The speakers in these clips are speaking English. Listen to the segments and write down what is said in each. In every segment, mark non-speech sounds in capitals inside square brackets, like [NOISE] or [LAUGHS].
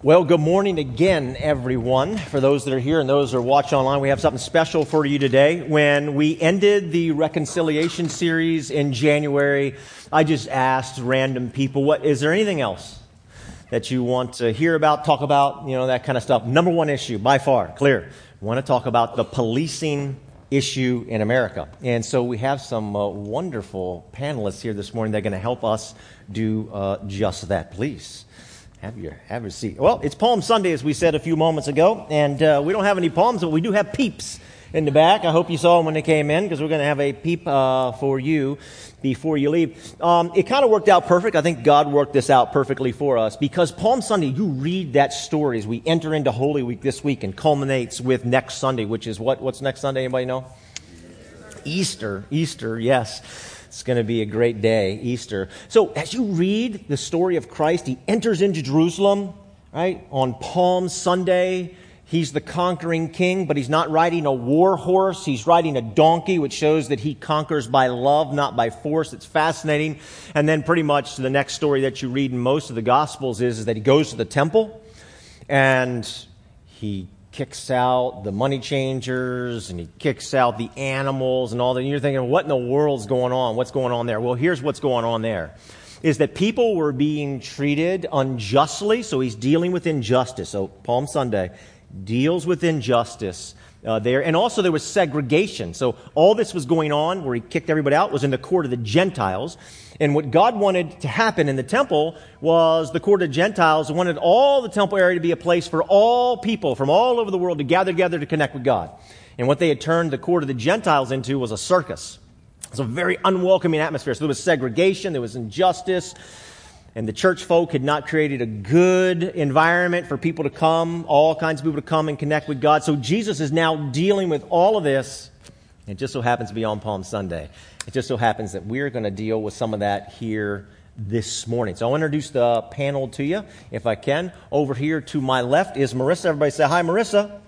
Well, good morning again, everyone. For those that are here and those that are watching online, we have something special for you today. When we ended the reconciliation series in January, I just asked random people, "What is there anything else that you want to hear about, talk about, you know, that kind of stuff?" Number one issue, by far, clear. We want to talk about the policing issue in America. And so we have some uh, wonderful panelists here this morning that are going to help us do uh, just that. Please. Have your, have your seat. Well, it's Palm Sunday, as we said a few moments ago, and uh, we don't have any palms, but we do have peeps in the back. I hope you saw them when they came in, because we're going to have a peep uh, for you before you leave. Um, it kind of worked out perfect. I think God worked this out perfectly for us, because Palm Sunday, you read that story as we enter into Holy Week this week and culminates with next Sunday, which is what? What's next Sunday? Anybody know? Easter. Easter, yes. It's going to be a great day, Easter. So, as you read the story of Christ, he enters into Jerusalem, right, on Palm Sunday. He's the conquering king, but he's not riding a war horse. He's riding a donkey, which shows that he conquers by love, not by force. It's fascinating. And then, pretty much, the next story that you read in most of the Gospels is, is that he goes to the temple and he kicks out the money changers and he kicks out the animals and all that. And you're thinking, what in the world's going on? What's going on there? Well, here's what's going on there is that people were being treated unjustly. So he's dealing with injustice. So Palm Sunday deals with injustice. Uh, there. And also there was segregation. So all this was going on where he kicked everybody out was in the court of the Gentiles. And what God wanted to happen in the temple was the court of Gentiles wanted all the temple area to be a place for all people from all over the world to gather together to connect with God. And what they had turned the court of the Gentiles into was a circus. It's a very unwelcoming atmosphere. So there was segregation, there was injustice, and the church folk had not created a good environment for people to come, all kinds of people to come and connect with God. So Jesus is now dealing with all of this. It just so happens to be on Palm Sunday. It just so happens that we're going to deal with some of that here this morning. So I'll introduce the panel to you, if I can. Over here to my left is Marissa. Everybody say hi, Marissa.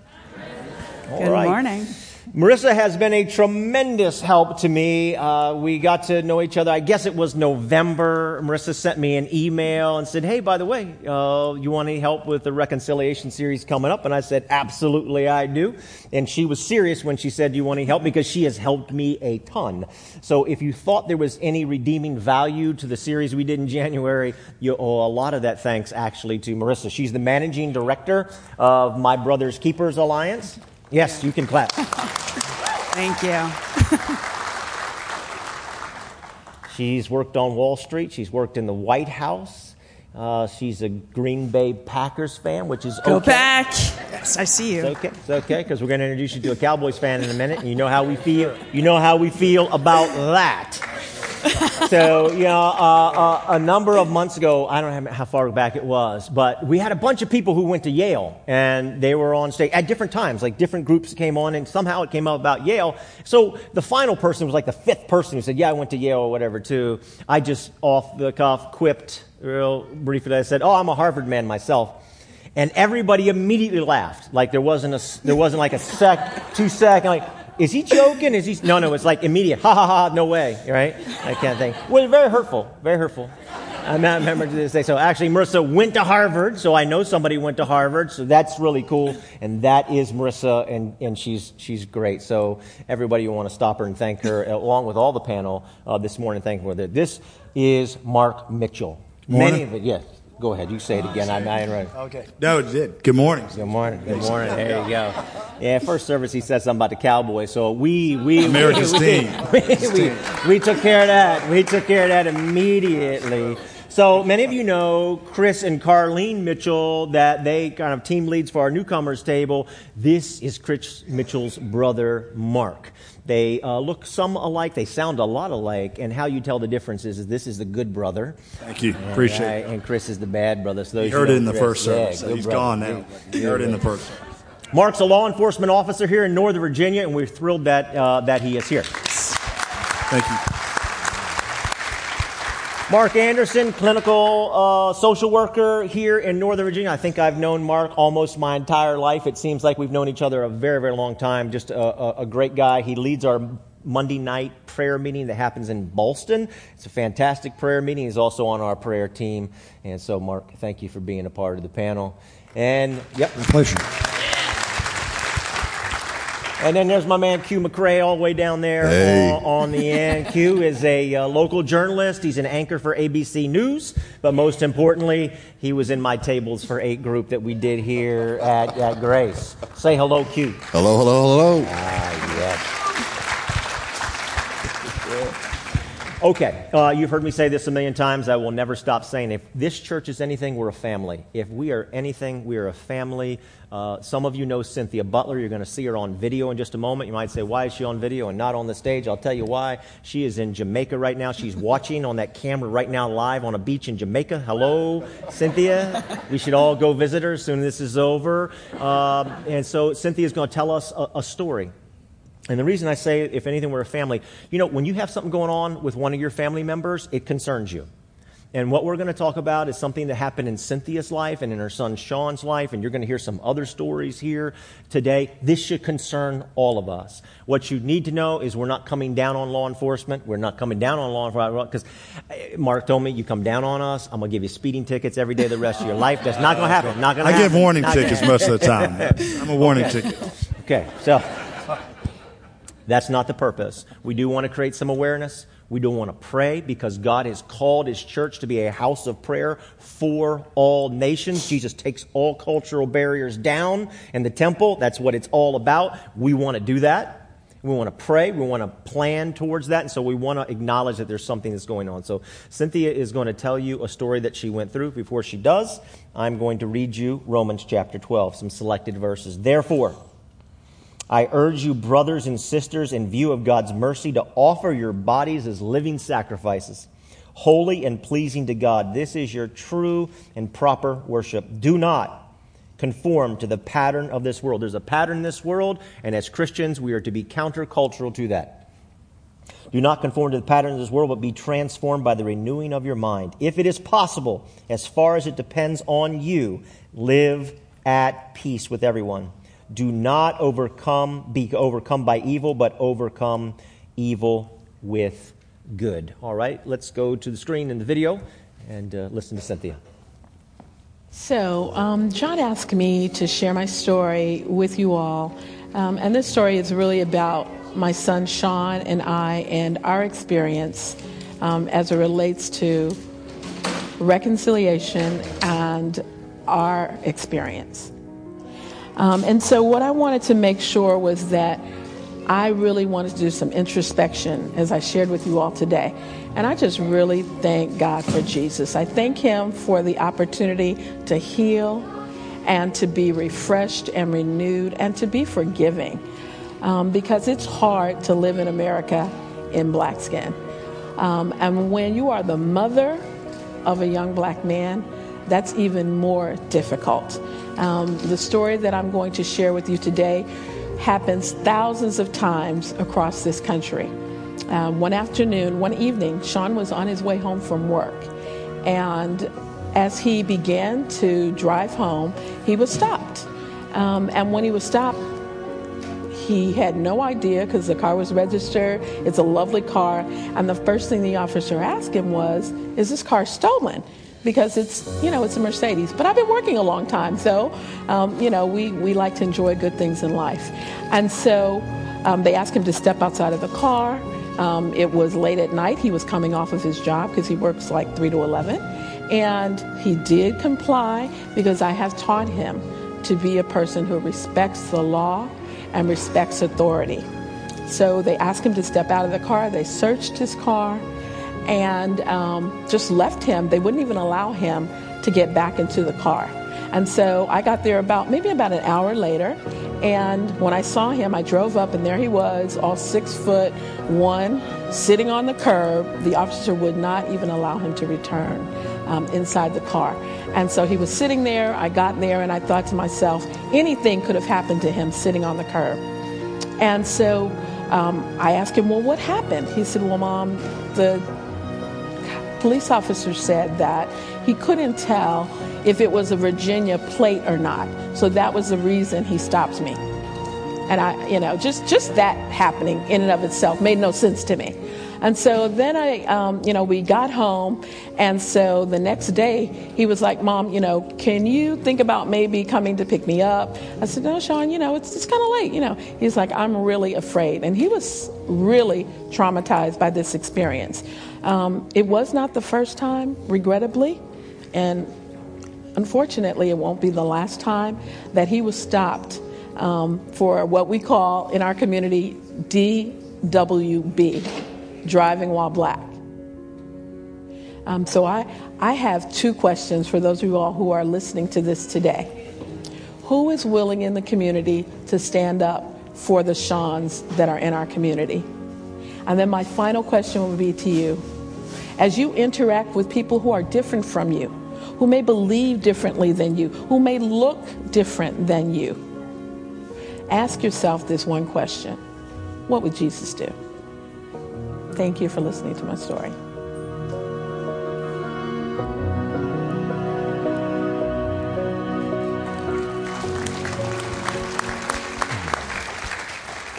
Good right. morning. Marissa has been a tremendous help to me. Uh, we got to know each other. I guess it was November. Marissa sent me an email and said, Hey, by the way, uh, you want any help with the reconciliation series coming up? And I said, Absolutely, I do. And she was serious when she said, Do you want any help? Because she has helped me a ton. So if you thought there was any redeeming value to the series we did in January, you owe a lot of that thanks actually to Marissa. She's the managing director of My Brother's Keepers Alliance. Yes, you can clap. [LAUGHS] Thank you. [LAUGHS] she's worked on Wall Street. She's worked in the White House. Uh, she's a Green Bay Packers fan, which is okay. Go okay. back. Yes, I see you. It's okay. It's okay because we're going to introduce you to a Cowboys fan in a minute. And you know how we feel. You know how we feel about that so, you know, uh, uh, a number of months ago, I don't know how far back it was, but we had a bunch of people who went to Yale and they were on stage at different times, like different groups came on and somehow it came up about Yale. So the final person was like the fifth person who said, yeah, I went to Yale or whatever too. I just off the cuff quipped real briefly. I said, oh, I'm a Harvard man myself. And everybody immediately laughed. Like there wasn't a, there wasn't like a sec, two second, like, is he joking? Is he? No, no, it's like immediate. Ha ha ha, no way, right? I can't think. Well, very hurtful, very hurtful. I remember to this day. So actually, Marissa went to Harvard, so I know somebody went to Harvard, so that's really cool. And that is Marissa, and, and she's, she's great. So everybody, you want to stop her and thank her, along with all the panel uh, this morning, thank her. For that. This is Mark Mitchell. Morning. Many of it, yes. Go ahead. You say it again. I'm not right. Okay. No, it did. Good morning. Good morning. Good morning. There you go. Yeah, first service he said something about the Cowboys. So we we America's we, team. [LAUGHS] We, we, we, took care of that. We took care of that immediately. So many of you know Chris and Carlene Mitchell, that they kind of team leads for our newcomers table. This is Chris Mitchell's brother, Mark. They uh, look some alike. They sound a lot alike. And how you tell the difference is, is this is the good brother. Thank you. And, Appreciate uh, it. And Chris is the bad brother. So you heard it in the Chris, first service. Yeah, he's brother. gone now. You heard it in the first. Mark's a law enforcement officer here in Northern Virginia, and we're thrilled that, uh, that he is here. Thank you. Mark Anderson, clinical uh, social worker here in Northern Virginia. I think I've known Mark almost my entire life. It seems like we've known each other a very, very long time. Just a, a, great guy. He leads our Monday night prayer meeting that happens in Ballston. It's a fantastic prayer meeting. He's also on our prayer team. And so, Mark, thank you for being a part of the panel. And, yep. My pleasure. And then there's my man Q McCrae all the way down there hey. on, on, the end. Q is a uh, local journalist. He's an anchor for ABC News, but most importantly, he was in my tables for eight group that we did here at, at Grace. Say hello, Q. Hello, hello, hello. Ah, yes. Okay, uh, you've heard me say this a million times. I will never stop saying if this church is anything, we're a family. If we are anything, we are a family. Uh, some of you know Cynthia Butler. You're going to see her on video in just a moment. You might say, why is she on video and not on the stage? I'll tell you why. She is in Jamaica right now. She's watching on that camera right now live on a beach in Jamaica. Hello, Cynthia. We should all go visit her as soon as this is over. Um, and so Cynthia is going to tell us a, a story and the reason I say, if anything, we're a family, you know, when you have something going on with one of your family members, it concerns you. And what we're going to talk about is something that happened in Cynthia's life and in her son Sean's life, and you're going to hear some other stories here today. This should concern all of us. What you need to know is we're not coming down on law enforcement. We're not coming down on law enforcement because eh, Mark told me you come down on us, I'm going to give you speeding tickets every day the rest of your life. That's not going [LAUGHS] to happen. Not going to I happen. give warning not tickets most of the time. [LAUGHS] I'm a warning okay. ticket. Okay, so. That's not the purpose. We do want to create some awareness. We do want to pray because God has called His church to be a house of prayer for all nations. Jesus takes all cultural barriers down in the temple. That's what it's all about. We want to do that. We want to pray. We want to plan towards that. And so we want to acknowledge that there's something that's going on. So Cynthia is going to tell you a story that she went through. Before she does, I'm going to read you Romans chapter 12, some selected verses. Therefore, I urge you, brothers and sisters, in view of God's mercy, to offer your bodies as living sacrifices, holy and pleasing to God. This is your true and proper worship. Do not conform to the pattern of this world. There's a pattern in this world, and as Christians, we are to be countercultural to that. Do not conform to the pattern of this world, but be transformed by the renewing of your mind. If it is possible, as far as it depends on you, live at peace with everyone. Do not overcome, be overcome by evil, but overcome evil with good. All right, let's go to the screen in the video and uh, listen to Cynthia. So, um, John asked me to share my story with you all. Um, and this story is really about my son Sean and I and our experience um, as it relates to reconciliation and our experience. Um, and so, what I wanted to make sure was that I really wanted to do some introspection as I shared with you all today. And I just really thank God for Jesus. I thank Him for the opportunity to heal and to be refreshed and renewed and to be forgiving. Um, because it's hard to live in America in black skin. Um, and when you are the mother of a young black man, that's even more difficult. Um, the story that I'm going to share with you today happens thousands of times across this country. Uh, one afternoon, one evening, Sean was on his way home from work. And as he began to drive home, he was stopped. Um, and when he was stopped, he had no idea because the car was registered. It's a lovely car. And the first thing the officer asked him was, Is this car stolen? Because it's you know it's a Mercedes. But I've been working a long time, so um, you know we we like to enjoy good things in life, and so um, they asked him to step outside of the car. Um, it was late at night. He was coming off of his job because he works like three to eleven, and he did comply because I have taught him to be a person who respects the law and respects authority. So they asked him to step out of the car. They searched his car and um, just left him. They wouldn't even allow him to get back into the car. And so I got there about maybe about an hour later. And when I saw him, I drove up and there he was, all six foot one, sitting on the curb. The officer would not even allow him to return um, inside the car. And so he was sitting there. I got there and I thought to myself, anything could have happened to him sitting on the curb. And so um, I asked him, Well, what happened? He said, Well, mom, the police officer said that he couldn't tell if it was a Virginia plate or not. So that was the reason he stopped me. And I, you know, just, just that happening in and of itself made no sense to me. And so then I, um, you know, we got home. And so the next day he was like, Mom, you know, can you think about maybe coming to pick me up? I said, No, Sean, you know, it's, it's kind of late, you know. He's like, I'm really afraid. And he was really traumatized by this experience. Um, it was not the first time, regrettably. And unfortunately, it won't be the last time that he was stopped um, for what we call in our community DWB driving while black. Um, so I, I have two questions for those of you all who are listening to this today. Who is willing in the community to stand up for the Seans that are in our community? And then my final question will be to you. As you interact with people who are different from you, who may believe differently than you, who may look different than you, ask yourself this one question What would Jesus do? Thank you for listening to my story.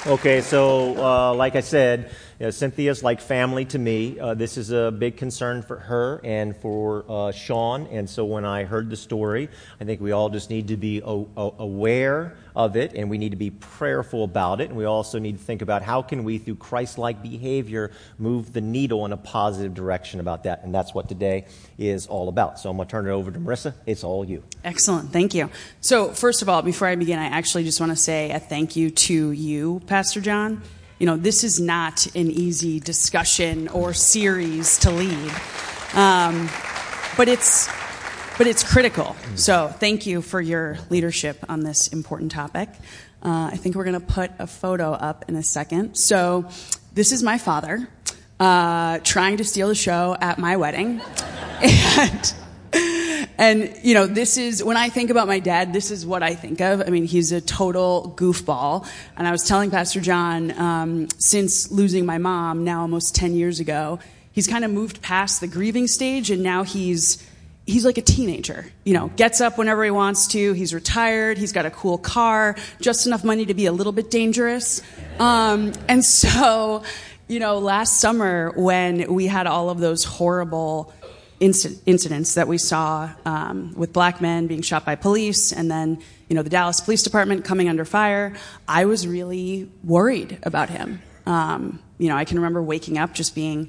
Okay, so uh, like I said, you know, Cynthia's like family to me. Uh, this is a big concern for her and for uh, Sean. And so when I heard the story, I think we all just need to be o- o- aware of it and we need to be prayerful about it. And we also need to think about how can we, through Christ-like behavior, move the needle in a positive direction about that. And that's what today is all about. So I'm going to turn it over to Marissa. It's all you. Excellent. Thank you. So first of all, before I begin, I actually just want to say a thank you to you, Pastor John you know, this is not an easy discussion or series to lead. Um, but it's but it's critical. So thank you for your leadership on this important topic. Uh, I think we're going to put a photo up in a second. So this is my father uh, trying to steal the show at my wedding, [LAUGHS] and and, you know, this is, when I think about my dad, this is what I think of. I mean, he's a total goofball. And I was telling Pastor John, um, since losing my mom, now almost 10 years ago, he's kind of moved past the grieving stage and now he's, he's like a teenager, you know, gets up whenever he wants to. He's retired. He's got a cool car, just enough money to be a little bit dangerous. Um, and so, you know, last summer when we had all of those horrible incidents that we saw um, with black men being shot by police and then you know the dallas police department coming under fire. I was really worried about him. Um, you know i can remember waking up just being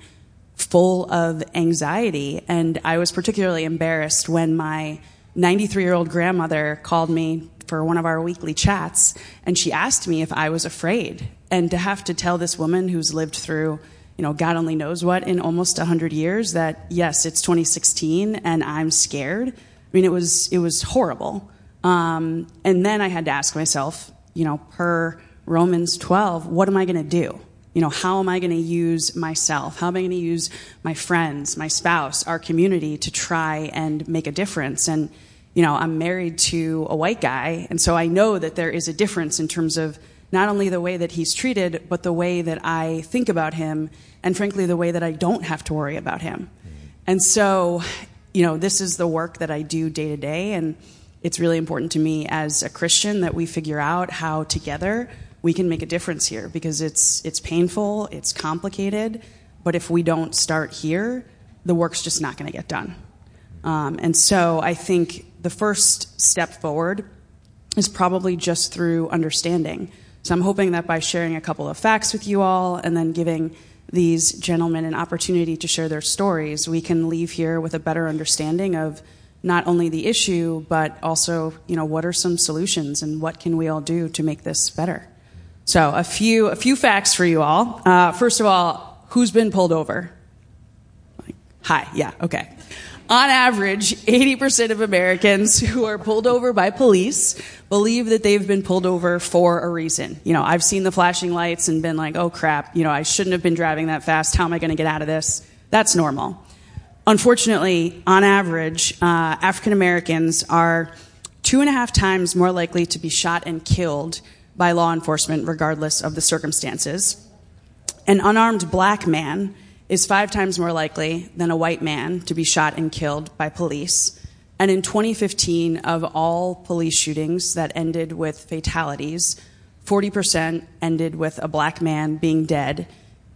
full of anxiety. And i was particularly embarrassed when my 93 year old grandmother called me for one of our weekly chats and she asked me if i was afraid. And to have to tell this woman who's lived through you know, God only knows what in almost 100 years that, yes, it's 2016 and I'm scared. I mean, it was, it was horrible. Um, and then I had to ask myself, you know, per Romans 12, what am I going to do? You know, how am I going to use myself? How am I going to use my friends, my spouse, our community to try and make a difference? And, you know, I'm married to a white guy, and so I know that there is a difference in terms of not only the way that he's treated, but the way that I think about him, and frankly, the way that I don't have to worry about him. And so, you know, this is the work that I do day to day, and it's really important to me as a Christian that we figure out how together we can make a difference here because it's it's painful, it's complicated, but if we don't start here, the work's just not going to get done. Um, and so I think the first step forward is probably just through understanding. So I'm hoping that by sharing a couple of facts with you all and then giving these gentlemen an opportunity to share their stories, we can leave here with a better understanding of not only the issue, but also, you know, what are some solutions and what can we all do to make this better? So a few, a few facts for you all. Uh, first of all, who's been pulled over? Hi, yeah, okay on average, 80% of Americans who are pulled over by police believe that they've been pulled over for a reason. You know, I've seen the flashing lights and been like, oh crap, you know, I shouldn't have been driving that fast. How am I going to get out of this? That's normal. Unfortunately, on average, uh, African Americans are two and a half times more likely to be shot and killed by law enforcement, regardless of the circumstances. An unarmed black man is five times more likely than a white man to be shot and killed by police. And in 2015, of all police shootings that ended with fatalities, 40% ended with a black man being dead,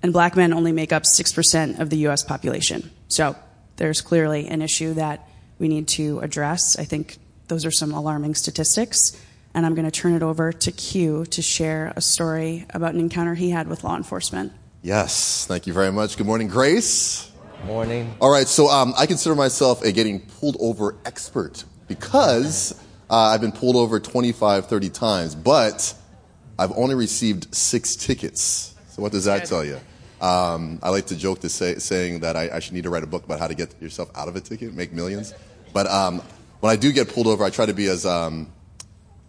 and black men only make up 6% of the US population. So there's clearly an issue that we need to address. I think those are some alarming statistics. And I'm going to turn it over to Q to share a story about an encounter he had with law enforcement. Yes, thank you very much. Good morning, Grace. Morning. All right, so um, I consider myself a getting pulled over expert because uh, I've been pulled over 25, 30 times, but I've only received six tickets. So what does that tell you? Um, I like to joke to say, saying that I, I, should need to write a book about how to get yourself out of a ticket, make millions. But um, when I do get pulled over, I try to be as um,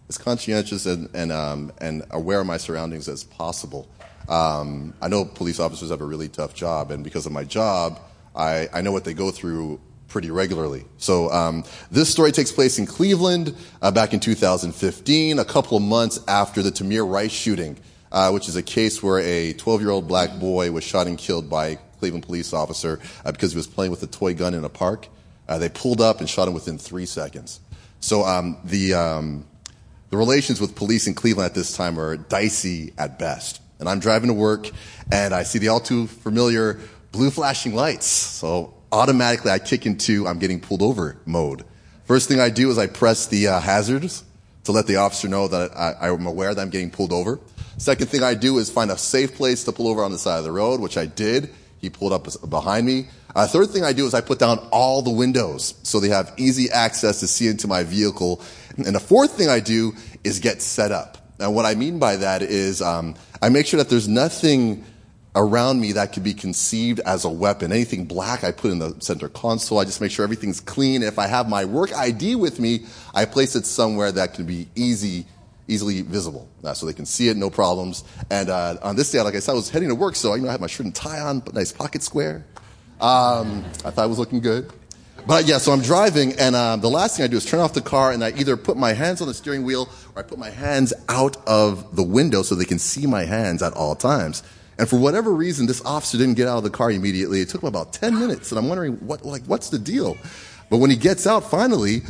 as conscientious and and, um, and aware of my surroundings as possible. Um, I know police officers have a really tough job, and because of my job, I, I know what they go through pretty regularly. So um, this story takes place in Cleveland uh, back in 2015, a couple of months after the Tamir Rice shooting, uh, which is a case where a 12-year-old black boy was shot and killed by a Cleveland police officer uh, because he was playing with a toy gun in a park. Uh, they pulled up and shot him within three seconds. So um, the um, the relations with police in Cleveland at this time are dicey at best. And I'm driving to work, and I see the all too familiar blue flashing lights. So automatically, I kick into I'm getting pulled over mode. First thing I do is I press the uh, hazards to let the officer know that I, I'm aware that I'm getting pulled over. Second thing I do is find a safe place to pull over on the side of the road, which I did. He pulled up behind me. Uh, third thing I do is I put down all the windows so they have easy access to see into my vehicle. And the fourth thing I do is get set up. And what I mean by that is um, I make sure that there's nothing around me that could be conceived as a weapon. Anything black, I put in the center console. I just make sure everything's clean. If I have my work ID with me, I place it somewhere that can be easy easily visible, uh, so they can see it, no problems. And uh, on this day, like I said, I was heading to work, so you know I had my shirt and tie on, but nice pocket square. Um, I thought it was looking good. But yeah, so I'm driving, and um, the last thing I do is turn off the car, and I either put my hands on the steering wheel or I put my hands out of the window so they can see my hands at all times. And for whatever reason, this officer didn't get out of the car immediately. It took him about 10 minutes, and I'm wondering what, like, what's the deal? But when he gets out, finally,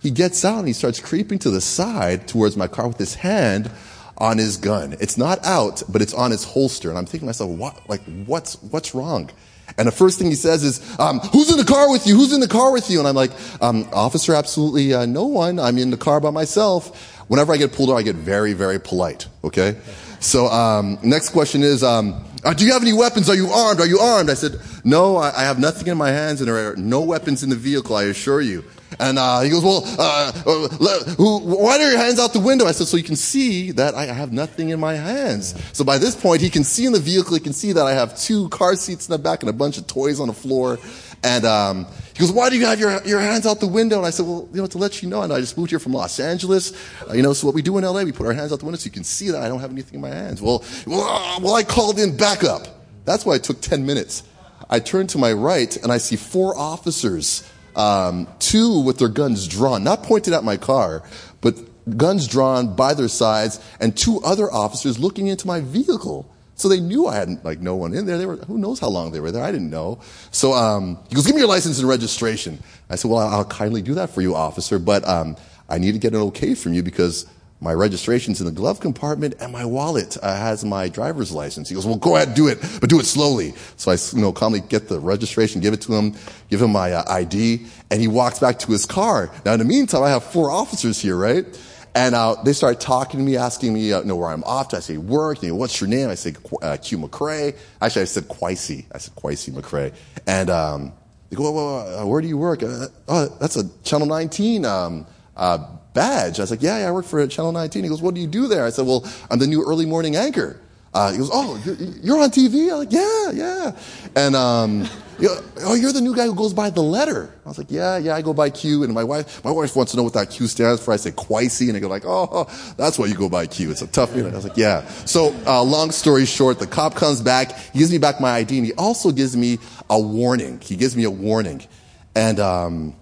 he gets out and he starts creeping to the side towards my car with his hand on his gun. It's not out, but it's on his holster. And I'm thinking to myself, what, like, what's, what's wrong? And the first thing he says is, um, who's in the car with you? Who's in the car with you? And I'm like, um, officer, absolutely uh, no one. I'm in the car by myself. Whenever I get pulled over, I get very, very polite. Okay. So, um, next question is, um, uh, do you have any weapons? Are you armed? Are you armed? I said, no, I, I have nothing in my hands and there are no weapons in the vehicle. I assure you. And uh, he goes, well, uh, uh who, why are your hands out the window? I said, so you can see that I have nothing in my hands. So by this point, he can see in the vehicle, he can see that I have two car seats in the back and a bunch of toys on the floor. And um, he goes, why do you have your, your hands out the window? And I said, well, you know, to let you know, and I just moved here from Los Angeles. Uh, you know, so what we do in LA, we put our hands out the window so you can see that I don't have anything in my hands. Well, well, uh, well I called in backup. That's why it took 10 minutes. I turn to my right and I see four officers um, two with their guns drawn, not pointed at my car, but guns drawn by their sides, and two other officers looking into my vehicle. So they knew I hadn't like no one in there. They were who knows how long they were there. I didn't know. So um, he goes, "Give me your license and registration." I said, "Well, I'll kindly do that for you, officer, but um, I need to get an okay from you because my registration's in the glove compartment and my wallet uh, has my driver's license. He goes, well, go ahead, do it, but do it slowly. So I, you know, calmly get the registration, give it to him, give him my uh, ID, and he walks back to his car. Now, in the meantime, I have four officers here, right? And uh, they start talking to me, asking me, uh, you know, where I'm off to. I say, work. You know, what's your name? I say, uh, Q McCrae. Actually, I said Quicey. I said Quicey McCrae. And um, they go, well, uh, where do you work? Oh, that's a Channel 19 um, uh, badge. I was like, yeah, yeah, I work for Channel 19. He goes, what do you do there? I said, well, I'm the new early morning anchor. Uh, he goes, oh, you're, on TV? I'm like, yeah, yeah. And, um, you know, oh, you're the new guy who goes by the letter. I was like, yeah, yeah, I go by Q. And my wife, my wife wants to know what that Q stands for. I say Quicey, and they go like, oh, that's why you go by Q. It's a tough name. I was like, yeah. So, uh, long story short, the cop comes back, he gives me back my ID, and he also gives me a warning. He gives me a warning. And, um,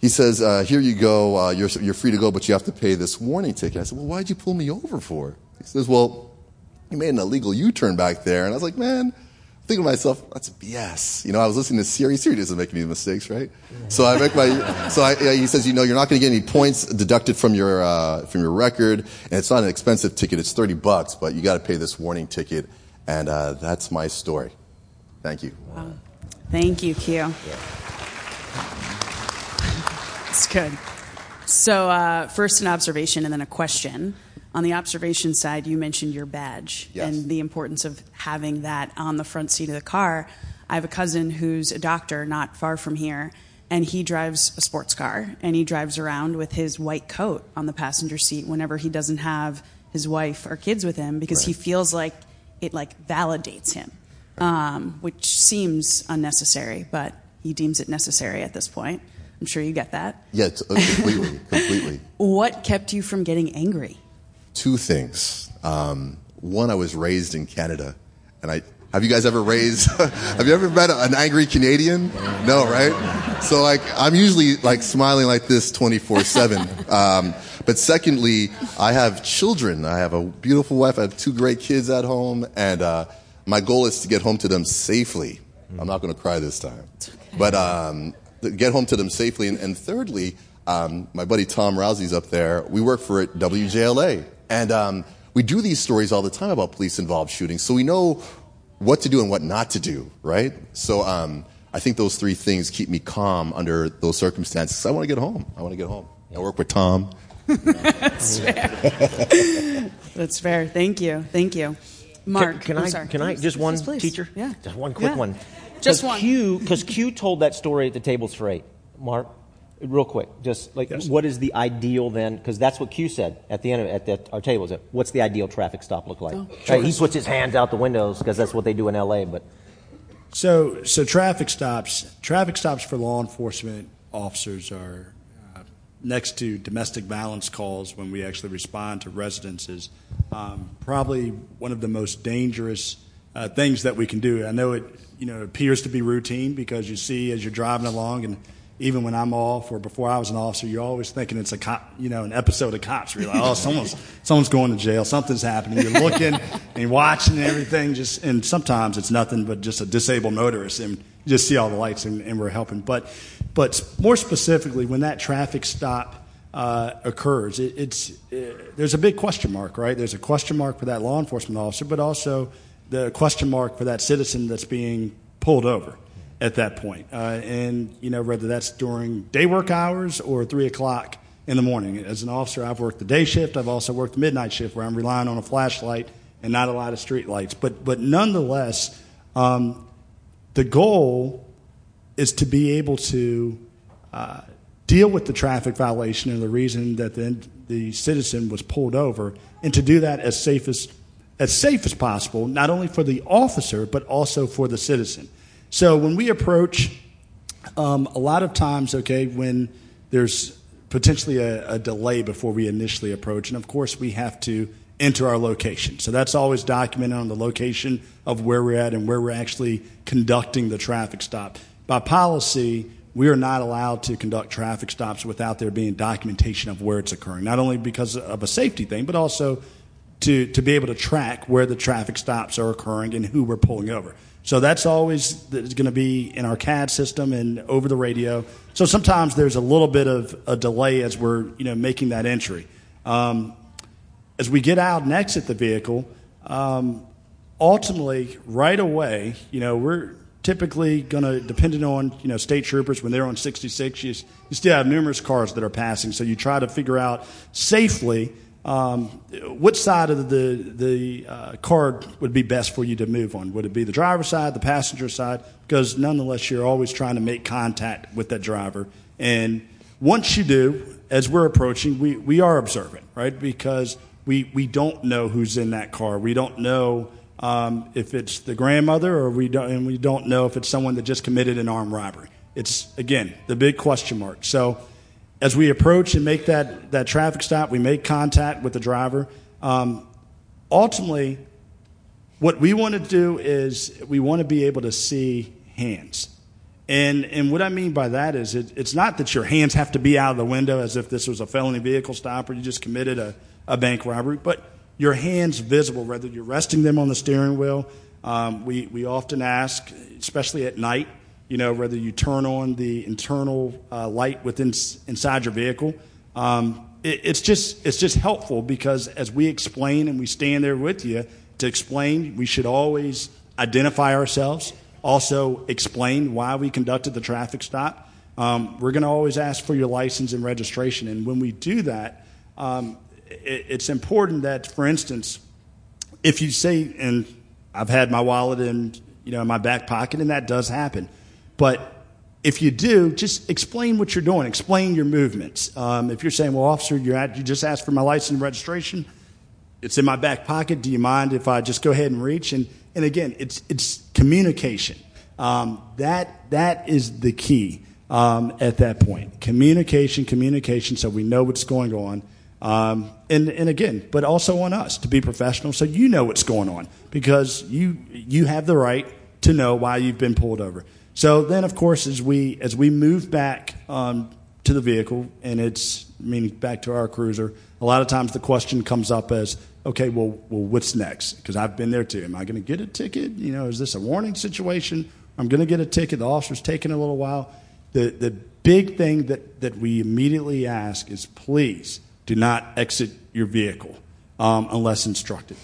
he says, uh, Here you go. Uh, you're, you're free to go, but you have to pay this warning ticket. I said, Well, why'd you pull me over for? He says, Well, you made an illegal U turn back there. And I was like, Man, thinking to myself, that's BS. You know, I was listening to Siri. Siri doesn't make any mistakes, right? So I make my, so I, he says, you know, you're not going to get any points deducted from your, uh, from your record. And it's not an expensive ticket. It's 30 bucks, but you got to pay this warning ticket. And, uh, that's my story. Thank you. Wow. Thank you, Q. Yeah. It's good. So, uh, first an observation and then a question. On the observation side, you mentioned your badge yes. and the importance of having that on the front seat of the car. I have a cousin who's a doctor not far from here, and he drives a sports car and he drives around with his white coat on the passenger seat whenever he doesn't have his wife or kids with him because right. he feels like it like validates him, um, which seems unnecessary, but he deems it necessary at this point. I'm sure you get that. Yeah, uh, completely, [LAUGHS] completely. What kept you from getting angry? two things. Um, one, I was raised in Canada, and I have you guys ever raised? [LAUGHS] have you ever met an angry Canadian? No, right? So like, I'm usually like smiling like this 24 seven. Um, but secondly, I have children. I have a beautiful wife. I have two great kids at home, and uh, my goal is to get home to them safely. I'm not going to cry this time, but um, get home to them safely. And, and thirdly, um, my buddy Tom Rousey's up there. We work for WJLA, and um, we do these stories all the time about police involved shootings, so we know what to do and what not to do, right? So um, I think those three things keep me calm under those circumstances. I want to get home. I want to get home. I work with Tom. That's fair. [LAUGHS] That's fair. Thank you. Thank you. Mark, can, can I? Sorry. Can I? Just one, please, teacher. Yeah. Just one quick yeah. one. Just one. Q, because Q told that story at the tables for eight. Mark, Real quick, just like yes. what is the ideal then? Because that's what Q said at the end of at the, our table. Is it, what's the ideal traffic stop look like? Oh, sure. He puts his hands out the windows because that's what they do in L.A. But so so traffic stops traffic stops for law enforcement officers are uh, next to domestic violence calls when we actually respond to residences. Um, probably one of the most dangerous uh, things that we can do. I know it you know appears to be routine because you see as you're driving along and even when I'm off or before I was an officer, you're always thinking it's a cop, you know, an episode of Cops. You're like, oh, someone's [LAUGHS] someone's going to jail, something's happening. You're looking and you're watching everything. Just and sometimes it's nothing but just a disabled motorist, and you just see all the lights, and, and we're helping. But but more specifically, when that traffic stop uh, occurs, it, it's it, there's a big question mark, right? There's a question mark for that law enforcement officer, but also the question mark for that citizen that's being pulled over at that point. Uh, and, you know, whether that's during day work hours or 3 o'clock in the morning. As an officer, I've worked the day shift. I've also worked the midnight shift where I'm relying on a flashlight and not a lot of street lights. But, but nonetheless, um, the goal is to be able to uh, deal with the traffic violation and the reason that the, the citizen was pulled over, and to do that as safe as, as safe as possible, not only for the officer, but also for the citizen. So when we approach, um, a lot of times, okay, when there's potentially a, a, delay before we initially approach, and of course we have to enter our location. So that's always documented on the location of where we're at and where we're actually conducting the traffic stop. By policy, we are not allowed to conduct traffic stops without there being documentation of where it's occurring, not only because of a safety thing, but also to, to be able to track where the traffic stops are occurring and who we're pulling over. So that's always going to be in our CAD system and over the radio. So sometimes there's a little bit of a delay as we're you know making that entry. Um, as we get out and exit the vehicle, um, ultimately right away, you know we're typically going to, depending on you know state troopers when they're on 66, you, you still have numerous cars that are passing. So you try to figure out safely um, which side of the, the uh, card would be best for you to move on? Would it be the driver's side, the passenger side? Because nonetheless, you're always trying to make contact with that driver. And once you do, as we're approaching, we, we are observant, right? Because we, we don't know who's in that car. We don't know um, if it's the grandmother or we don't, and we don't know if it's someone that just committed an armed robbery. It's, again, the big question mark. So as we approach and make that, that traffic stop, we make contact with the driver. Um, ultimately, what we want to do is we want to be able to see hands. And, and what I mean by that is it, it's not that your hands have to be out of the window as if this was a felony vehicle stop or you just committed a, a bank robbery, but your hands visible, whether you're resting them on the steering wheel, Um, we, we often ask, especially at night, you know, whether you turn on the internal uh, light within inside your vehicle. Um, it, it's just it's just helpful because as we explain and we stand there with you to explain, we should always identify ourselves. Also, explain why we conducted the traffic stop. Um, we're going to always ask for your license and registration, and when we do that, um, it, it's important that, for instance, if you say, and I've had my wallet in you know in my back pocket, and that does happen but if you do, just explain what you're doing. Explain your movements. Um, if you're saying, "Well, officer, you at, you just asked for my license and registration. It's in my back pocket. Do you mind if I just go ahead and reach?" And and again, it's it's communication. Um, that that is the key um, at that point. Communication, communication, so we know what's going on. Um, and and again, but also on us to be professional, so you know what's going on because you you have the right to know why you've been pulled over. So then, of course, as we as we move back um, to the vehicle, and it's meaning back to our cruiser, a lot of times the question comes up as, okay, well, well, what's next? Because I've been there too. Am I going to get a ticket? You know, is this a warning situation? I'm going to get a ticket. The officer's taking a little while. The the big thing that that we immediately ask is, please do not exit your vehicle um, unless instructed,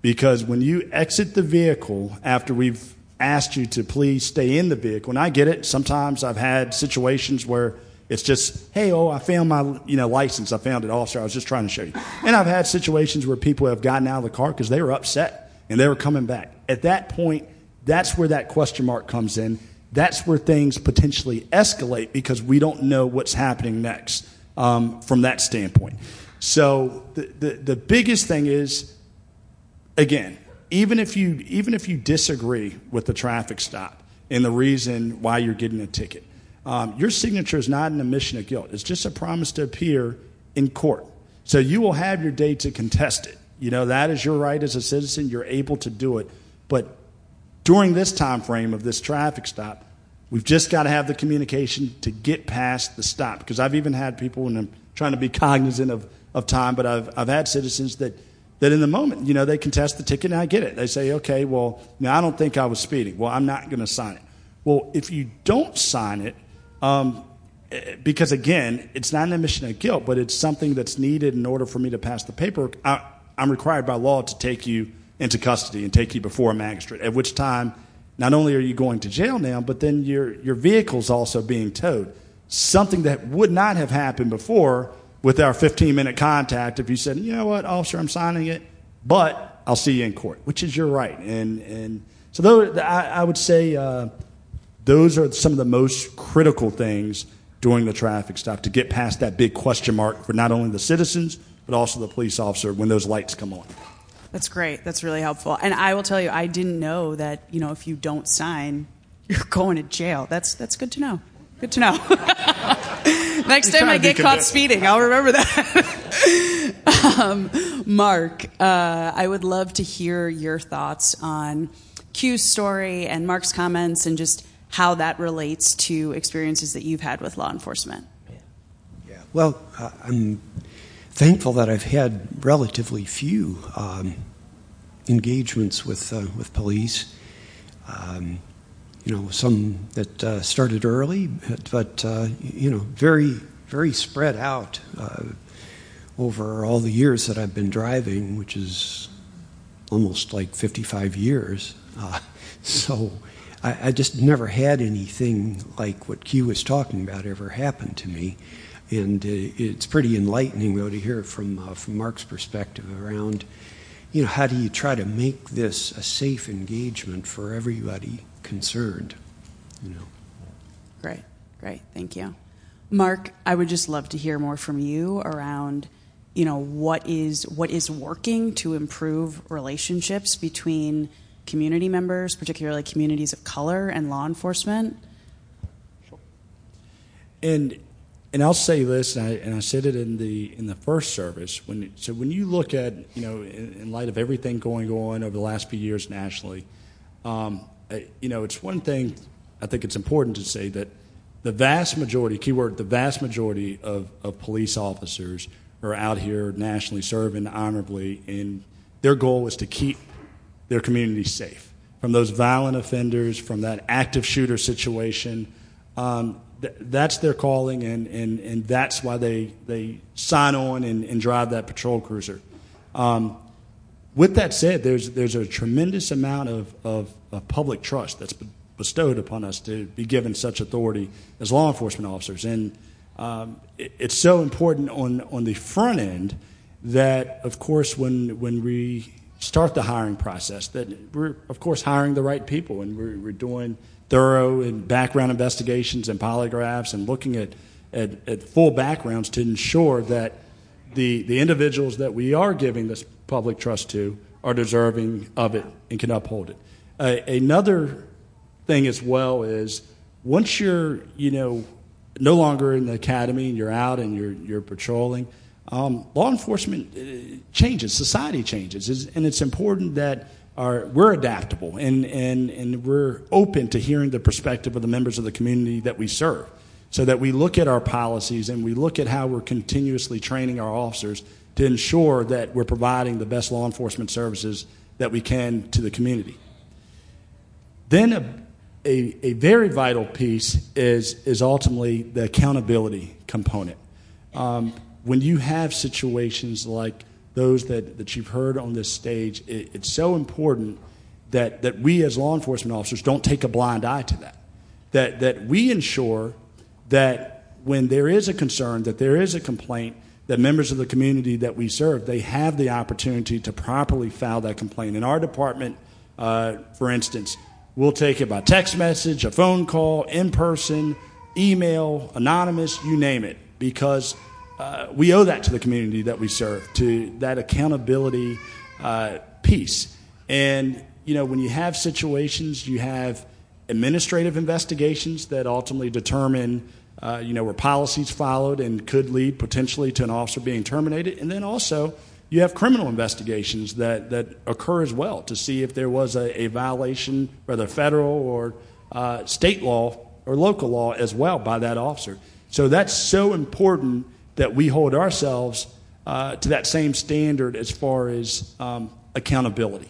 because when you exit the vehicle after we've asked you to please stay in the vehicle. And I get it. Sometimes I've had situations where it's just, hey, oh, I found my you know license. I found it, officer. I was just trying to show you. And I've had situations where people have gotten out of the car because they were upset and they were coming back. At that point, that's where that question mark comes in. That's where things potentially escalate because we don't know what's happening next um, from that standpoint. So the, the, the biggest thing is, again, even if you even if you disagree with the traffic stop and the reason why you're getting a ticket, um, your signature is not an admission of guilt. It's just a promise to appear in court. So you will have your day to contest it. You know that is your right as a citizen. You're able to do it. But during this time frame of this traffic stop, we've just got to have the communication to get past the stop. Because I've even had people, and I'm trying to be cognizant of, of time, but I've, I've had citizens that that in the moment, you know, they contest the ticket and I get it. They say, okay, well, now I don't think I was speeding. Well, I'm not going to sign it. Well, if you don't sign it, um, eh, because again, it's not an admission of guilt, but it's something that's needed in order for me to pass the paperwork, I, I'm required by law to take you into custody and take you before a magistrate, at which time not only are you going to jail now, but then your, your vehicle's also being towed. Something that would not have happened before with our 15 minute contact if you said, you know what, officer, I'm signing it, but I'll see you in court, which is your right. And, and so those, I, I would say uh, those are some of the most critical things during the traffic stop to get past that big question mark for not only the citizens, but also the police officer when those lights come on. That's great. That's really helpful. And I will tell you, I didn't know that, you know, if you don't sign, [LAUGHS] you're going to jail. That's, that's good to know. Good to know. [LAUGHS] Next time I get caught speeding, I'll remember that. [LAUGHS] um, Mark, uh, I would love to hear your thoughts on Q's story and Mark's comments and just how that relates to experiences that you've had with law enforcement. Yeah. Well, uh, I'm thankful that I've had relatively few um, engagements with uh, with police. Um, you know, some that uh, started early, but, uh, you know, very, very spread out uh, over all the years that I've been driving, which is almost like 55 years. Uh, [LAUGHS] so I, I, just never had anything like what Q was talking about ever happen to me. And uh, it's pretty enlightening, though, to hear from, uh, from Mark's perspective around, you know, how do you try to make this a safe engagement for everybody concerned. You know. Great, great, thank you, Mark. I would just love to hear more from you around, you know, what is what is working to improve relationships between community members, particularly communities of color, and law enforcement. Sure. And and I'll say this, and I, and I, said it in the in the first service. When so when you look at you know in, in light of everything going on over the last few years nationally, um, you know, it's one thing, I think it's important to say that the vast majority, keyword, the vast majority of, of police officers are out here nationally serving honorably, and their goal is to keep their communities safe from those violent offenders, from that active shooter situation. Um, th- that's their calling, and, and, and that's why they, they sign on and, and drive that patrol cruiser. Um, with that said, there's, there's a tremendous amount of, of, of public trust that's bestowed upon us to be given such authority as law enforcement officers. And um, it, it's so important on, on the front end that, of course, when, when we start the hiring process, that we're, of course, hiring the right people and we're, we're doing thorough and background investigations and polygraphs and looking at, at, at full backgrounds to ensure that the, the individuals that we are giving this public trust to are deserving of it and can uphold it. Uh, another thing as well is once you're, you know, no longer in the academy and you're out and you're, you're patrolling, um, law enforcement uh, changes, society changes, and it's important that our, we're adaptable and, and, and we're open to hearing the perspective of the members of the community that we serve so that we look at our policies and we look at how we're continuously training our officers to ensure that we're providing the best law enforcement services that we can to the community. Then a, a, a very vital piece is, is ultimately the accountability component. Um, when you have situations like those that, that you've heard on this stage, it, it's so important that, that we as law enforcement officers don't take a blind eye to that. That, that we ensure that when there is a concern, that there is a complaint, that members of the community that we serve, they have the opportunity to properly file that complaint. In our department, uh, for instance, we'll take it by text message, a phone call, in person, email, anonymous, you name it, because uh, we owe that to the community that we serve, to that accountability uh, piece. And, you know, when you have situations, you have administrative investigations that ultimately determine uh, you know, where policies followed and could lead potentially to an officer being terminated. And then also, you have criminal investigations that, that occur as well to see if there was a, a violation, whether federal or uh, state law or local law as well by that officer. So that's so important that we hold ourselves uh, to that same standard as far as um, accountability.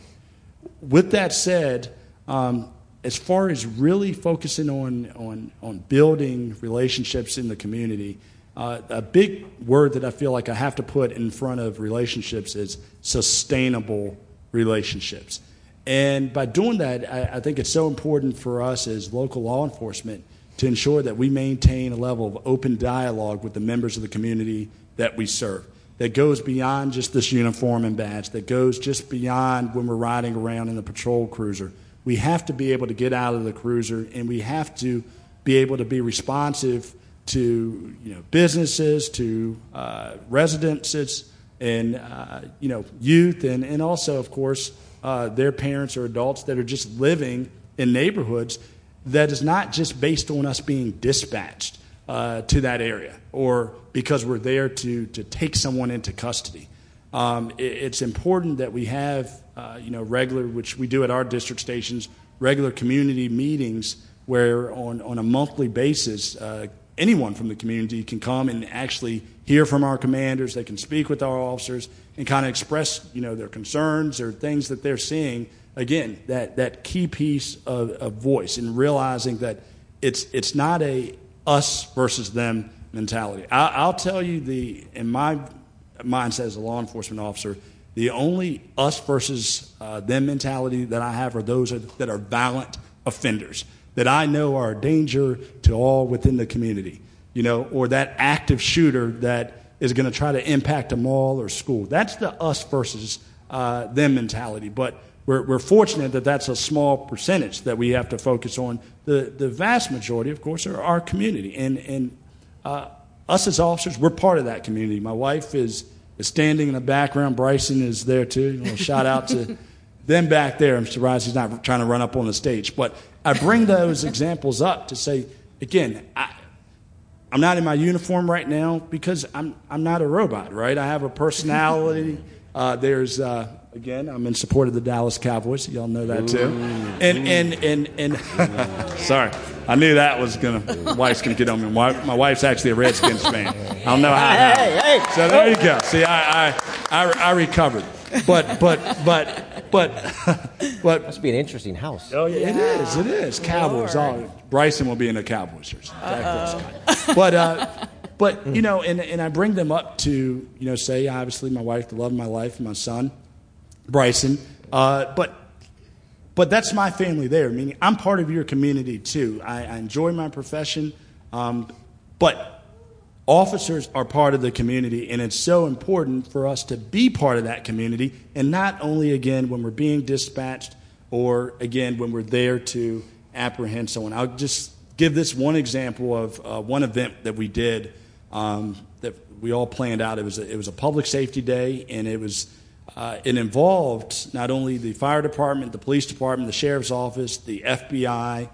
With that said, um, as far as really focusing on, on, on building relationships in the community, uh, a big word that I feel like I have to put in front of relationships is sustainable relationships. And by doing that, I, I think it's so important for us as local law enforcement to ensure that we maintain a level of open dialogue with the members of the community that we serve. That goes beyond just this uniform and badge, that goes just beyond when we're riding around in the patrol cruiser we have to be able to get out of the cruiser and we have to be able to be responsive to you know, businesses, to uh, residences, and uh, you know, youth, and, and also, of course, uh, their parents or adults that are just living in neighborhoods that is not just based on us being dispatched uh, to that area or because we're there to, to take someone into custody. Um, it, it's important that we have uh, you know, regular, which we do at our district stations, regular community meetings where on, on a monthly basis, uh, anyone from the community can come and actually hear from our commanders. They can speak with our officers and kind of express, you know, their concerns or things that they're seeing. Again, that, that key piece of, of voice and realizing that it's, it's not a us versus them mentality. I, I'll tell you the, in my mindset as a law enforcement officer, the only us versus uh, them mentality that I have are those that are violent offenders that I know are a danger to all within the community, you know, or that active shooter that is going to try to impact a mall or school. That's the us versus uh, them mentality. But we're, we're fortunate that that's a small percentage that we have to focus on. The, the vast majority, of course, are our community. And, and uh, us as officers, we're part of that community. My wife is is standing in the background. Bryson is there too. Shout out to [LAUGHS] them back there. I'm surprised he's not trying to run up on the stage. But I bring those examples up to say, again, I, I'm not in my uniform right now because I'm, I'm not a robot, right? I have a personality. [LAUGHS] Uh, there's, uh, again, I'm in support of the Dallas Cowboys. Y'all know that too. And, and, and, and, [LAUGHS] sorry. I knew that was gonna. Wife's gonna get on me. My, my wife's actually a Redskins fan. I don't know how. Hey, hey, hey. So there you go. See, I, I, I, I recovered. But, but, but but but Must be an interesting house. Oh yeah, it is. It is. Cowboys. Oh, Bryson will be in a Cowboys jersey. But uh, but you know, and and I bring them up to you know say obviously my wife, the love of my life, and my son, Bryson. Uh, but but that's my family there. Meaning I'm part of your community too. I, I enjoy my profession, um, but officers are part of the community, and it's so important for us to be part of that community, and not only again when we're being dispatched, or again when we're there to apprehend someone. I'll just give this one example of uh, one event that we did um, that we all planned out. It was a, it was a public safety day, and it was uh, it involved not only the fire department, the police department, the sheriff's office, the FBI,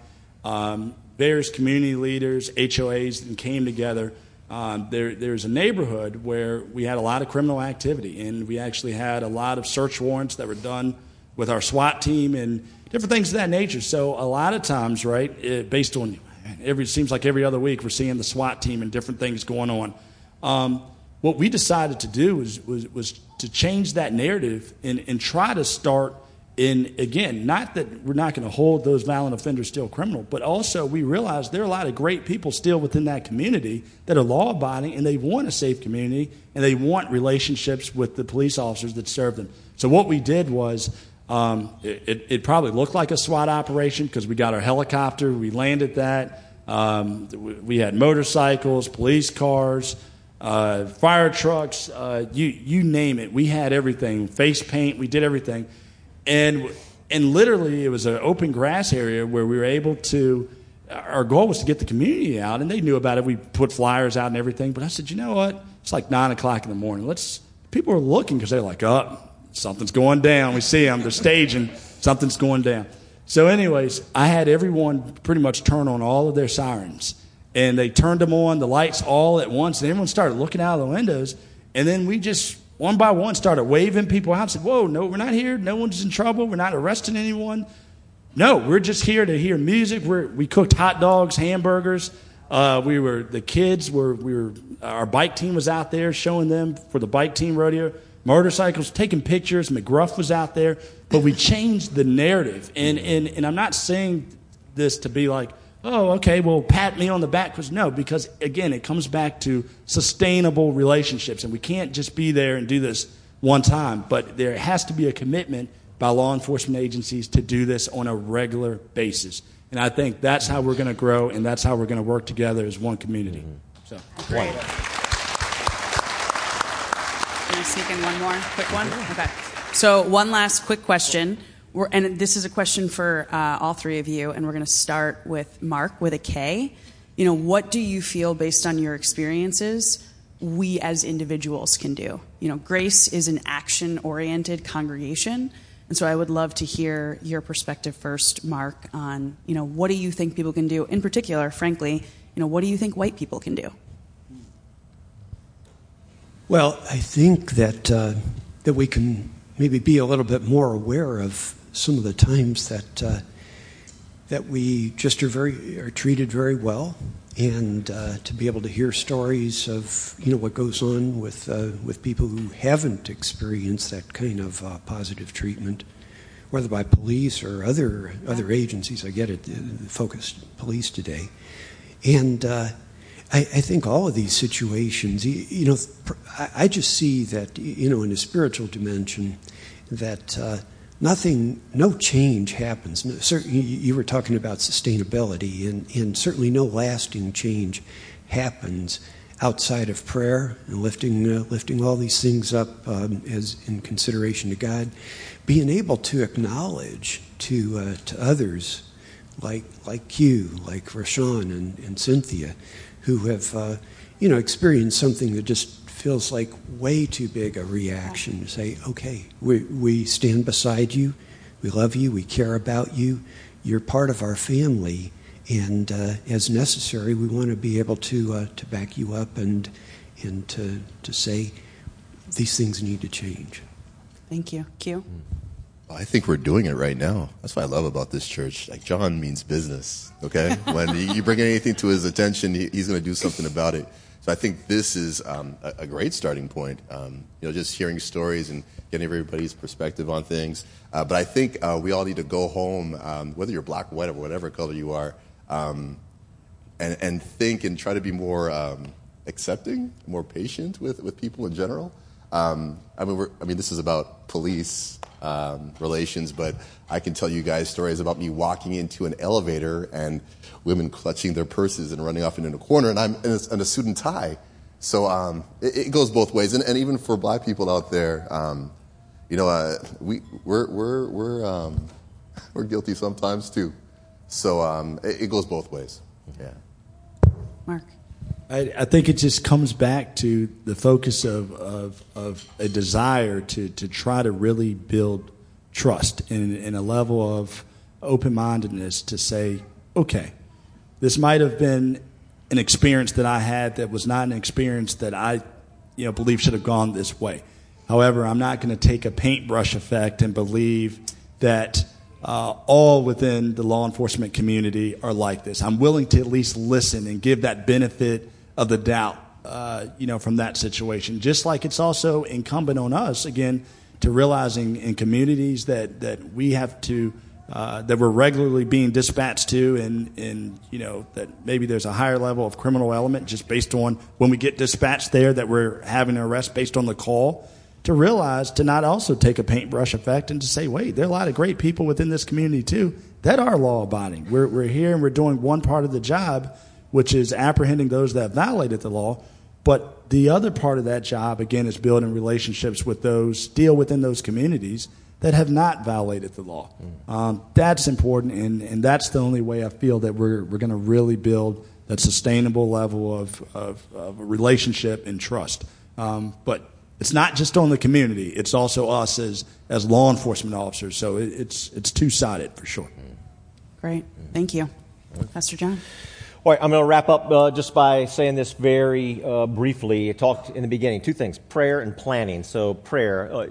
um, various community leaders, HOAs, and came together. Um, there, there's a neighborhood where we had a lot of criminal activity, and we actually had a lot of search warrants that were done with our SWAT team and different things of that nature. So a lot of times, right, it, based on every, it seems like every other week we're seeing the SWAT team and different things going on. Um, what we decided to do was, was, was to change that narrative and, and try to start in, again, not that we're not going to hold those violent offenders still criminal, but also we realize there are a lot of great people still within that community that are law abiding and they want a safe community and they want relationships with the police officers that serve them. So what we did was um, it, it, probably looked like a SWAT operation because we got our helicopter, we landed that. Um, we had motorcycles, police cars, uh, fire trucks, uh, you, you name it. We had everything. Face paint, we did everything. And, and literally, it was an open grass area where we were able to. Our goal was to get the community out, and they knew about it. We put flyers out and everything. But I said, you know what? It's like nine o'clock in the morning. Let's. People are looking because they're like, oh, something's going down. We see them. They're staging. Something's going down. So, anyways, I had everyone pretty much turn on all of their sirens and they turned them on, the lights all at once, and everyone started looking out of the windows. And then we just, one by one, started waving people out and said, Whoa, no, we're not here. No one's in trouble. We're not arresting anyone. No, we're just here to hear music. We're, we cooked hot dogs, hamburgers. Uh, we were, the kids were, we were, our bike team was out there showing them for the bike team rodeo. Motorcycles, taking pictures. McGruff was out there. But we changed the narrative. And, and, and I'm not saying this to be like, oh, okay, well, pat me on the back. Because no, because again, it comes back to sustainable relationships. And we can't just be there and do this one time, but there has to be a commitment by law enforcement agencies to do this on a regular basis. And I think that's how we're going to grow and that's how we're going to work together as one community. So, Great. Can I sneak in one more quick one? Okay. So, one last quick question. We're, and this is a question for uh, all three of you, and we're going to start with Mark with a K. You know, what do you feel based on your experiences we as individuals can do? You know, Grace is an action oriented congregation. And so I would love to hear your perspective first, Mark, on, you know, what do you think people can do? In particular, frankly, you know, what do you think white people can do? Well, I think that, uh, that we can maybe be a little bit more aware of some of the times that uh, that we just are very are treated very well, and uh, to be able to hear stories of you know what goes on with uh, with people who haven't experienced that kind of uh, positive treatment, whether by police or other other agencies. I get it, focused police today, and. Uh, I, I, think all of these situations, you, know, I, I, just see that, you know, in a spiritual dimension, that uh, nothing, no change happens. You were talking about sustainability, and, certainly no lasting change happens outside of prayer and lifting, uh, lifting all these things up um, as in consideration to God. Being able to acknowledge to, uh, to others like, like you, like Rashawn and, Cynthia, who have uh, you know, experienced something that just feels like way too big a reaction to say, okay, we, we stand beside you, we love you, we care about you, you're part of our family, and uh, as necessary, we want to be able to, uh, to back you up and, and to, to say these things need to change. Thank you. Q? I think we're doing it right now. That's what I love about this church. Like John means business. Okay, [LAUGHS] when you bring anything to his attention, he's going to do something about it. So I think this is um, a, a, great starting point. Um, you know, just hearing stories and getting everybody's perspective on things. Uh, but I think uh, we all need to go home, um, whether you're black, white, or whatever color you are, um, and, and think and try to be more um, accepting, more patient with, with people in general. Um, I mean, I mean, this is about police um, relations, but I can tell you guys stories about me walking into an elevator and women clutching their purses and running off into a corner, and I'm in a, in a suit and tie. So um, it, it, goes both ways, and, and, even for black people out there, um, you know, uh, we we're we're we're um, [LAUGHS] we're guilty sometimes too. So um, it, it goes both ways. Yeah. Mark. I, I, think it just comes back to the focus of, of, of a desire to, to try to really build trust and, and a level of open mindedness to say, okay, this might have been an experience that I had that was not an experience that I you know, believe should have gone this way. However, I'm not going to take a paintbrush effect and believe that uh, all within the law enforcement community are like this. I'm willing to at least listen and give that benefit of the doubt, uh, you know, from that situation. Just like it's also incumbent on us, again, to realizing in communities that, that we have to, uh, that we're regularly being dispatched to, and, and, you know, that maybe there's a higher level of criminal element just based on when we get dispatched there that we're having an arrest based on the call. To realize to not also take a paintbrush effect and to say, wait, there are a lot of great people within this community too that are law abiding. We're, we're here and we're doing one part of the job which is apprehending those that violated the law. But the other part of that job, again, is building relationships with those still within those communities that have not violated the law. Mm. Um, that's important, and, and that's the only way I feel that we're, we're going to really build that sustainable level of, of, of relationship and trust. Um, but it's not just on the community, it's also us as, as law enforcement officers. So it, it's, it's two sided for sure. Great. Thank you. Pastor John. All right, I'm going to wrap up uh, just by saying this very uh, briefly. I talked in the beginning two things prayer and planning. So, prayer, uh,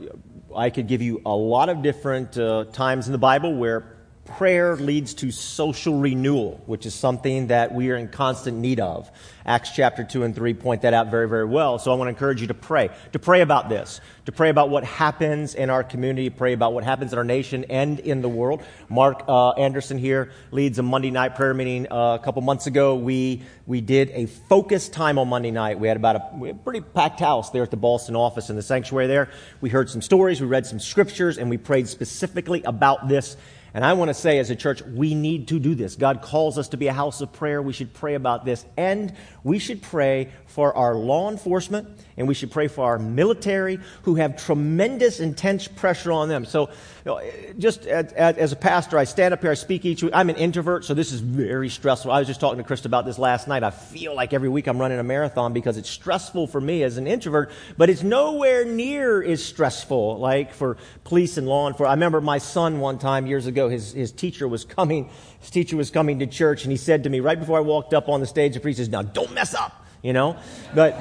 I could give you a lot of different uh, times in the Bible where prayer leads to social renewal, which is something that we are in constant need of. Acts chapter 2 and 3 point that out very, very well. So I want to encourage you to pray, to pray about this, to pray about what happens in our community, pray about what happens in our nation and in the world. Mark uh, Anderson here leads a Monday night prayer meeting. Uh, a couple months ago, we, we did a focused time on Monday night. We had about a, had a pretty packed house there at the Boston office in the sanctuary there. We heard some stories, we read some scriptures, and we prayed specifically about this and I want to say, as a church, we need to do this. God calls us to be a house of prayer. We should pray about this. And we should pray for our law enforcement and we should pray for our military who have tremendous, intense pressure on them. So, you know, just as, as, a pastor, I stand up here, I speak each week. I'm an introvert, so this is very stressful. I was just talking to Krista about this last night. I feel like every week I'm running a marathon because it's stressful for me as an introvert, but it's nowhere near as stressful like for police and law enforcement. I remember my son one time years ago, his, his teacher was coming, his teacher was coming to church, and he said to me right before I walked up on the stage, the priest says, Now don't mess up, you know? But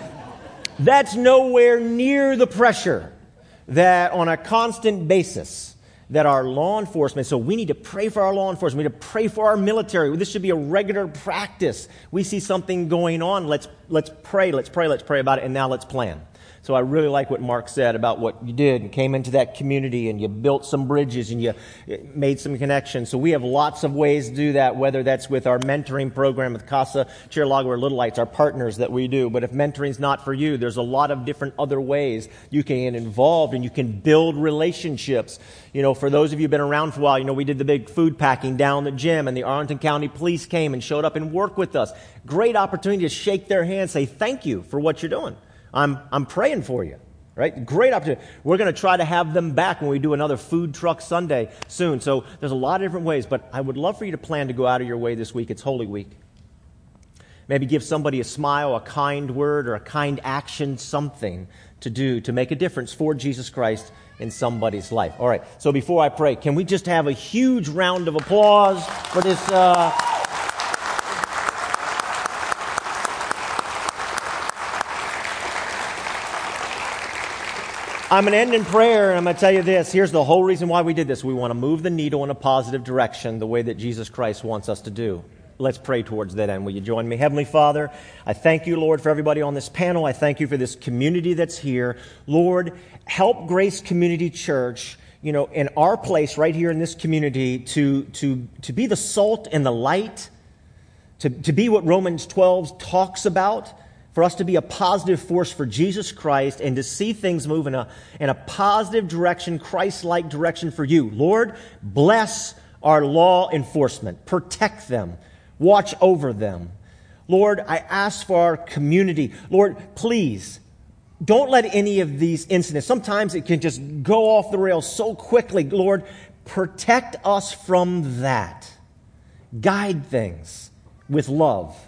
that's nowhere near the pressure that on a constant basis that our law enforcement, so we need to pray for our law enforcement, we need to pray for our military. This should be a regular practice. We see something going on, let's, let's pray, let's pray, let's pray about it, and now let's plan. So I really like what Mark said about what you did and came into that community and you built some bridges and you made some connections. So we have lots of ways to do that, whether that's with our mentoring program with Casa Chirilagua or Little Lights, our partners that we do. But if mentoring's not for you, there's a lot of different other ways you can get involved and you can build relationships. You know, for those of you who've been around for a while, you know, we did the big food packing down the gym and the Arlington County Police came and showed up and worked with us. Great opportunity to shake their hand, say thank you for what you're doing. I'm, I'm praying for you. Right? Great opportunity. We're going to try to have them back when we do another food truck Sunday soon. So there's a lot of different ways, but I would love for you to plan to go out of your way this week. It's Holy Week. Maybe give somebody a smile, a kind word, or a kind action, something to do to make a difference for Jesus Christ in somebody's life. All right, so before I pray, can we just have a huge round of applause for this? Uh, I'm going to end in prayer, and I'm going to tell you this. Here's the whole reason why we did this. We want to move the needle in a positive direction, the way that Jesus Christ wants us to do. let's pray towards that end. Will you join me? Heavenly Father, I thank you, Lord, for everybody on this panel. I thank you for this community that's here. Lord, help Grace Community Church, you know, in our place right here in this community to, to, to be the salt and the light, to, to be what Romans 12 talks about, for us to be a positive force for Jesus Christ and to see things move in a, in a positive direction, Christ like direction for you. Lord, bless our law enforcement, protect them, watch over them. Lord, I ask for our community. Lord, please don't let any of these incidents, sometimes it can just go off the rails so quickly. Lord, protect us from that. Guide things with love.